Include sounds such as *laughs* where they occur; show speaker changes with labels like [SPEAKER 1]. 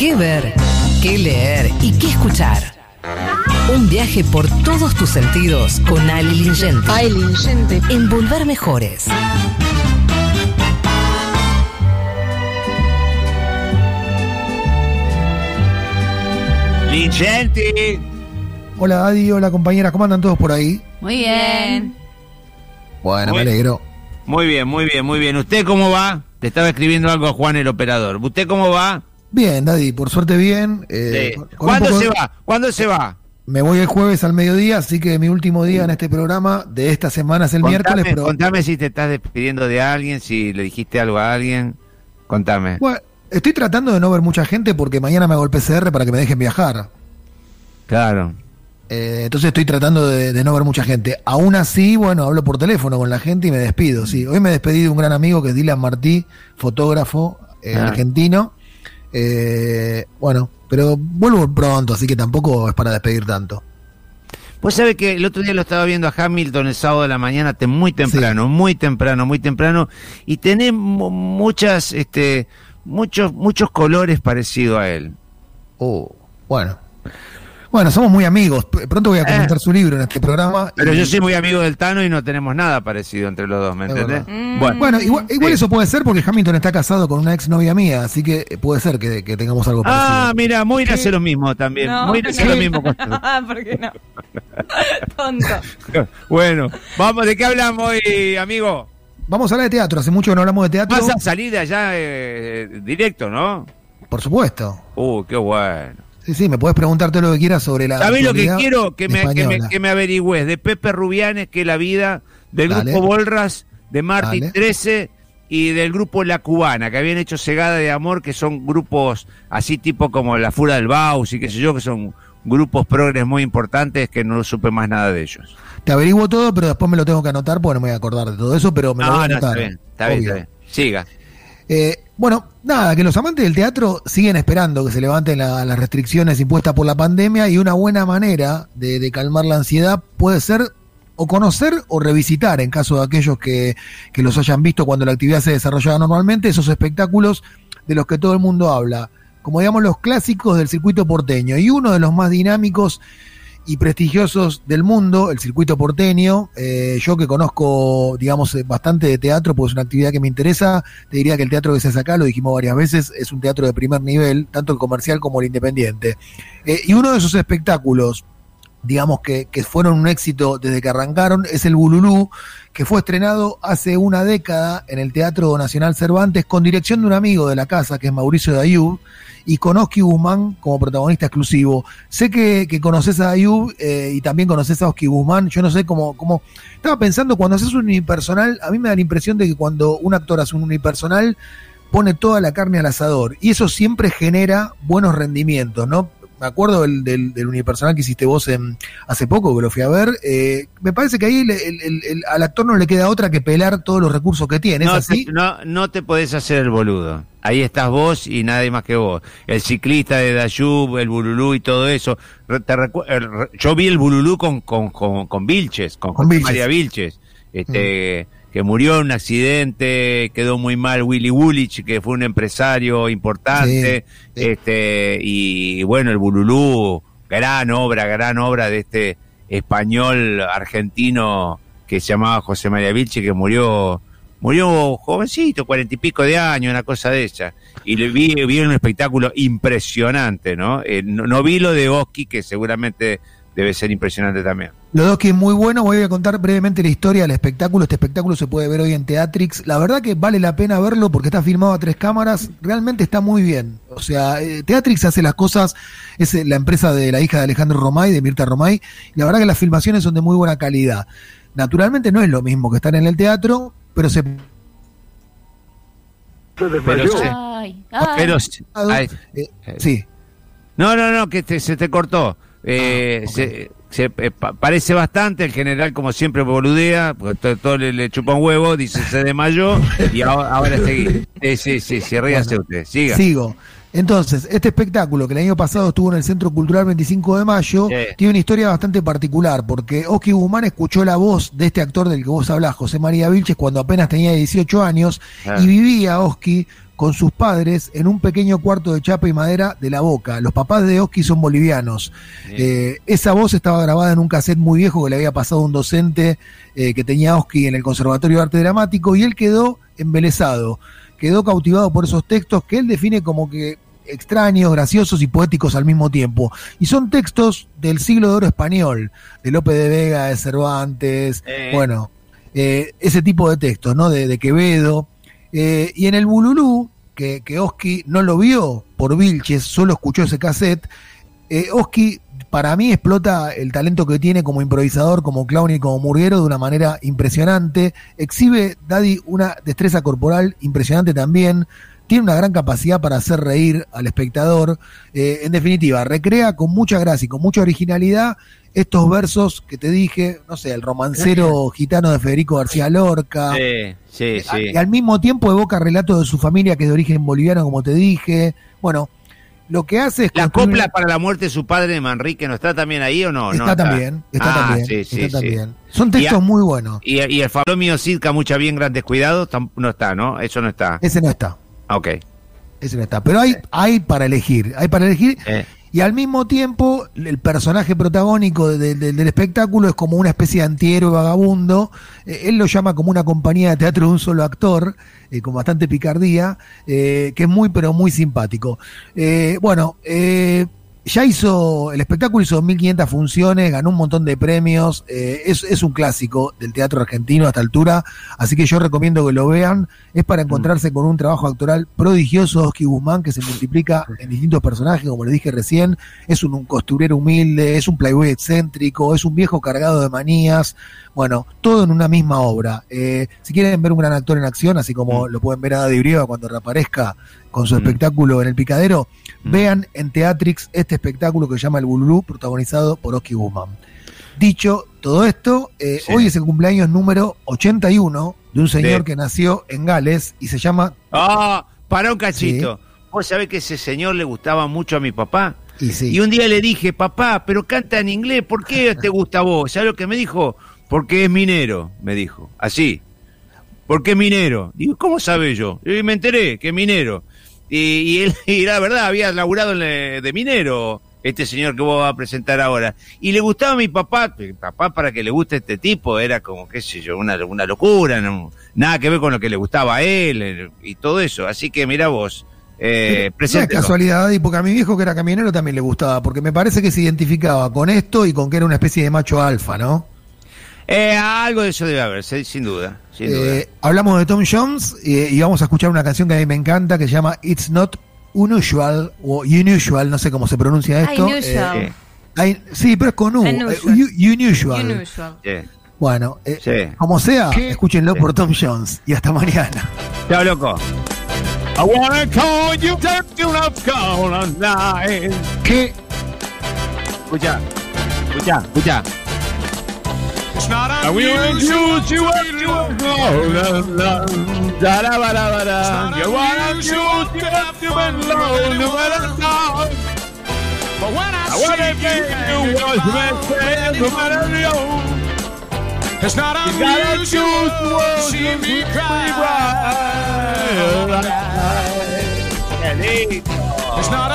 [SPEAKER 1] qué ver, qué leer y qué escuchar. Un viaje por todos tus sentidos con Ali Lingente.
[SPEAKER 2] Ay, Lingente.
[SPEAKER 1] En Volver Mejores.
[SPEAKER 3] Lingenti.
[SPEAKER 4] Hola Adi, hola compañera, ¿cómo andan todos por ahí?
[SPEAKER 2] Muy bien.
[SPEAKER 4] Bueno,
[SPEAKER 3] Muy-
[SPEAKER 4] me alegro.
[SPEAKER 3] Muy bien, muy bien, muy bien. ¿Usted cómo va? Le estaba escribiendo algo a Juan el operador. ¿Usted cómo va?
[SPEAKER 4] Bien, Daddy, por suerte bien. eh,
[SPEAKER 3] Sí. ¿Cuándo
[SPEAKER 4] poco-
[SPEAKER 3] se va? ¿Cuándo se va?
[SPEAKER 4] Me voy el jueves al mediodía, así que mi último día en este programa de esta semana es el
[SPEAKER 3] contame,
[SPEAKER 4] miércoles, pero
[SPEAKER 3] contame si te estás despidiendo de alguien, si le dijiste algo a alguien. Contame.
[SPEAKER 4] bueno, estoy tratando de no ver mucha gente porque mañana me hago el PCR para que me dejen viajar.
[SPEAKER 3] Claro.
[SPEAKER 4] Eh, entonces estoy tratando de, de no ver mucha gente. Aún así, bueno, hablo por teléfono con la gente y me despido. Sí, hoy me despedí de un gran amigo que es Dylan Martí, fotógrafo eh,
[SPEAKER 3] Ah.
[SPEAKER 4] argentino. Eh, bueno, pero vuelvo pronto, así que tampoco es para despedir tanto.
[SPEAKER 3] Vos sabés que el otro día lo estaba viendo a Hamilton el sábado de la mañana, te- muy temprano, muy temprano, muy temprano, y tenés mu- muchas, este, muchos, muchos colores parecidos a él.
[SPEAKER 4] Oh, bueno. Bueno, somos muy amigos. Pronto voy a comentar su libro en este programa.
[SPEAKER 3] Eh. Pero
[SPEAKER 4] y-
[SPEAKER 3] yo soy muy amigo del Tano y no tenemos nada parecido entre los dos, ¿me entendés?
[SPEAKER 2] verdad.
[SPEAKER 3] Bueno,
[SPEAKER 4] Bueno, igual, igual
[SPEAKER 3] Sí.
[SPEAKER 4] eso puede ser porque Hamilton está casado con una ex novia mía, así que eh, puede ser que, que tengamos algo parecido.
[SPEAKER 3] Ah, mira, Moira hace lo mismo también.
[SPEAKER 2] No,
[SPEAKER 3] Moira hace lo mismo. con- *laughs*
[SPEAKER 2] Ah, ¿por qué no? *laughs* Tonto.
[SPEAKER 3] bueno, vamos, ¿de qué hablamos hoy, amigo?
[SPEAKER 4] Vamos a hablar de teatro. Hace mucho que no hablamos de teatro.
[SPEAKER 3] Vas a salir de allá eh, directo, ¿no?
[SPEAKER 4] Por supuesto.
[SPEAKER 3] Uh, qué bueno.
[SPEAKER 4] Sí, sí, me puedes preguntar todo lo que quieras sobre la.
[SPEAKER 3] ¿Sabés lo que quiero que me, que, me, que me averigües? De Pepe Rubianes, que la vida, del
[SPEAKER 4] Dale.
[SPEAKER 3] grupo Bolras, de Martín
[SPEAKER 4] Dale.
[SPEAKER 3] 13 y del grupo La Cubana, que habían hecho Cegada de Amor, que son grupos así tipo como La Fura del Baus y qué sé yo, que son grupos progres muy importantes que no supe más nada de ellos.
[SPEAKER 4] Te averiguo todo, pero después me lo tengo que anotar porque no me voy a acordar de todo eso, pero me lo voy a
[SPEAKER 3] no,
[SPEAKER 4] anotar.
[SPEAKER 3] está bien, está bien, está bien. Siga.
[SPEAKER 4] Eh, bueno, nada, que los amantes del teatro siguen esperando que se levanten la- las restricciones impuestas por la pandemia y una buena manera de, de calmar la ansiedad puede ser o conocer o revisitar, en caso de aquellos que, que los hayan visto cuando la actividad se desarrollaba normalmente, esos espectáculos de los que todo el mundo habla, como digamos los clásicos del circuito porteño. Y uno de los más dinámicos y prestigiosos del mundo, el circuito porteño. Eh, yo que conozco, digamos, eh, bastante de teatro, pues es una actividad que me interesa, te diría que el teatro que se hace acá, lo dijimos varias veces, es un teatro de primer nivel, tanto el comercial como el independiente. Eh, y uno de esos espectáculos, digamos que, que fueron un éxito desde que arrancaron, es el Bululú, que fue estrenado hace una década en el Teatro Nacional Cervantes con dirección de un amigo de la casa, que es Mauricio Dayub, y con Oski Guzmán como protagonista exclusivo. Sé que, que conoces a Ayub eh, y también conoces a Oski Guzmán. Yo no sé cómo, cómo. Estaba pensando, cuando haces un unipersonal, a mí me da la impresión de que cuando un actor hace un unipersonal, pone toda la carne al asador. Y eso siempre genera buenos rendimientos, ¿no? Me acuerdo del, del, del unipersonal que hiciste vos en, hace poco, que lo fui a ver. eh, me parece que ahí el- el- el- el- al actor no le queda otra que pelar todos los recursos que tiene. ¿Es
[SPEAKER 3] No
[SPEAKER 4] así?
[SPEAKER 3] te, no, no te podés hacer el boludo. Ahí estás vos y nadie más que vos. El ciclista de Dayub, el Bululú y todo eso. Te recu- re- yo vi el Bululú con, con, con, con Vilches, con,
[SPEAKER 4] Con Vilches.
[SPEAKER 3] María Vilches, este, que murió en un accidente, quedó muy mal Willy Woollich, que fue un empresario importante,
[SPEAKER 4] Sí, sí.
[SPEAKER 3] este, y bueno, el Bululú, gran obra, gran obra de este español argentino que se llamaba José María Vilche, que murió, murió jovencito, cuarenta y pico de años, una cosa de esa. Y le vi, vi un espectáculo impresionante, ¿no? Eh, no, no vi lo de Oski, que seguramente debe ser impresionante también.
[SPEAKER 4] Los dos que es muy bueno, voy a contar brevemente la historia del espectáculo. Este espectáculo se puede ver hoy en Teatrix. La verdad que vale la pena verlo porque está filmado a tres cámaras. Realmente está muy bien. O sea, eh, Teatrix hace las cosas, es eh, la empresa de la hija de Alejandro Romay, de Mirta Romay. Y la verdad que las filmaciones son de muy buena calidad. Naturalmente no es lo mismo que estar en el teatro, pero se
[SPEAKER 3] Pero, se-
[SPEAKER 2] Ay, ay.
[SPEAKER 3] pero se- ay,
[SPEAKER 4] eh, sí.
[SPEAKER 3] no, no, no, que te- se te cortó. Eh,
[SPEAKER 4] Ah,
[SPEAKER 3] se, se, eh, pa- parece bastante, el general como siempre boludea, porque todo, todo le, le chupa un huevo, dice se desmayó y ahora, ahora seguí. Sí, sí, sí, sí, ríase usted, siga.
[SPEAKER 4] Sigo. Entonces, este espectáculo que el año pasado estuvo en el Centro Cultural 25 de Mayo,
[SPEAKER 3] Sí.
[SPEAKER 4] tiene una historia bastante particular, porque Oski Guzmán escuchó la voz de este actor del que vos hablás, José María Vilches, cuando apenas tenía 18 años,
[SPEAKER 3] Ah.
[SPEAKER 4] y vivía Oski con sus padres en un pequeño cuarto de chapa y madera de La Boca. Los papás de Oski son bolivianos. Eh, esa voz estaba grabada en un cassette muy viejo que le había pasado un docente eh, que tenía Oski en el Conservatorio de Arte Dramático y él quedó embelesado, quedó cautivado por esos textos que él define como que extraños, graciosos y poéticos al mismo tiempo. Y son textos del siglo de oro español, de Lope de Vega, de Cervantes,
[SPEAKER 3] Eh.
[SPEAKER 4] bueno, eh, ese tipo de textos, ¿no? De, de Quevedo. Eh, y en el Bululú, que, que Oski no lo vio por Vilches, solo escuchó ese cassette, Oski para mí explota el talento que tiene como improvisador, como clown y como murguero de una manera impresionante. Exhibe Daddy una destreza corporal impresionante también. Tiene una gran capacidad para hacer reír al espectador. Eh, en definitiva, recrea con mucha gracia y con mucha originalidad estos versos que te dije, no sé, el romancero gitano de Federico García Lorca.
[SPEAKER 3] Sí, sí, sí.
[SPEAKER 4] Y al mismo tiempo evoca relatos de su familia que es de origen boliviano, como te dije. Bueno, lo que hace es
[SPEAKER 3] La copla para la muerte de su padre de Manrique, ¿no está también ahí o no? No
[SPEAKER 4] está, también, está
[SPEAKER 3] Ah,
[SPEAKER 4] también,
[SPEAKER 3] sí, sí,
[SPEAKER 4] está
[SPEAKER 3] sí.
[SPEAKER 4] también. Son textos
[SPEAKER 3] a-
[SPEAKER 4] muy buenos.
[SPEAKER 3] Y, y el Fablomio Sidca, mucha bien, grandes cuidados, no está, ¿no? Eso no está.
[SPEAKER 4] Ese no está,
[SPEAKER 3] Ok.
[SPEAKER 4] ese no está. Pero hay, hay para elegir, hay para elegir.
[SPEAKER 3] Eh,
[SPEAKER 4] Y al mismo tiempo, el personaje protagónico de- de- del espectáculo es como una especie de antihéroe vagabundo. Eh, él lo llama como una compañía de teatro de un solo actor, eh, con bastante picardía, eh, que es muy, pero muy simpático. Bueno, ya hizo, el espectáculo hizo 1.500 funciones, ganó un montón de premios, eh, es, es un clásico del teatro argentino a esta altura, así que yo recomiendo que lo vean, es para encontrarse con un trabajo actoral prodigioso, Oski Guzmán, que se multiplica en distintos personajes, como le dije recién, es un, un costurero humilde, es un playboy excéntrico, es un viejo cargado de manías, bueno, todo en una misma obra. Eh, si quieren ver un gran actor en acción, así como lo pueden ver a Daddy Brieva cuando reaparezca con su
[SPEAKER 3] Mm.
[SPEAKER 4] espectáculo en el picadero,
[SPEAKER 3] Mm.
[SPEAKER 4] vean en Teatrix este espectáculo que se llama El Bululú, protagonizado por Oski Guzmán. Dicho todo esto, eh,
[SPEAKER 3] Sí.
[SPEAKER 4] hoy es el cumpleaños número 81 de un señor
[SPEAKER 3] De-
[SPEAKER 4] que nació en Gales y se llama...
[SPEAKER 3] Ah, para un cachito. Vos sabés que ese señor le gustaba mucho a mi papá.
[SPEAKER 4] Y sí,
[SPEAKER 3] Y un día le dije, papá, pero canta en inglés, ¿por qué te *laughs* gusta a vos? ¿Sabes lo que me dijo? Porque es minero, me dijo. Así. Porque es minero. Digo, ¿cómo sabe yo? Y me enteré que es minero. Y, y él, *laughs* y la verdad, había laburado en le- de minero este señor que vos vas a presentar ahora. Y le gustaba a mi papá, mi papá para que le guste este tipo era como, qué sé yo, una, una locura, no- nada que ver con lo que le gustaba a él eh, y todo eso. Así que mira vos, eh,
[SPEAKER 4] no es casualidad, y porque a mi viejo que era camionero también le gustaba, porque me parece que se identificaba con esto y con que era una especie de macho alfa, ¿no?
[SPEAKER 3] Eh, algo de eso debe haber, sí, sin duda. Sin duda.
[SPEAKER 4] Eh, hablamos de Tom Jones eh, y vamos a escuchar una canción que a mí me encanta que se llama It's Not Unusual o Unusual, no sé cómo se pronuncia esto.
[SPEAKER 2] Unusual.
[SPEAKER 4] Eh, hay- sí, pero es con U.
[SPEAKER 2] Unusual.
[SPEAKER 4] eh, unusual.
[SPEAKER 2] Unusual.
[SPEAKER 3] Sí.
[SPEAKER 4] Bueno, eh,
[SPEAKER 3] Sí.
[SPEAKER 4] como sea,
[SPEAKER 3] ¿Qué?
[SPEAKER 4] escúchenlo por Tom Jones y hasta mañana.
[SPEAKER 3] Chao, loco.
[SPEAKER 5] I wanna call you back to love call online.
[SPEAKER 4] ¿Qué?
[SPEAKER 3] Escucha, escucha, escucha.
[SPEAKER 5] I will introduce you up to a call online. Da da ba da ba da. You wanna introduce you up to a low, no matter how. But when I, wanna see you, was my friend, no matter the It's not
[SPEAKER 3] You gotta
[SPEAKER 5] unusual
[SPEAKER 3] choose
[SPEAKER 5] to see me cry.
[SPEAKER 3] Qué lindo.
[SPEAKER 5] It's not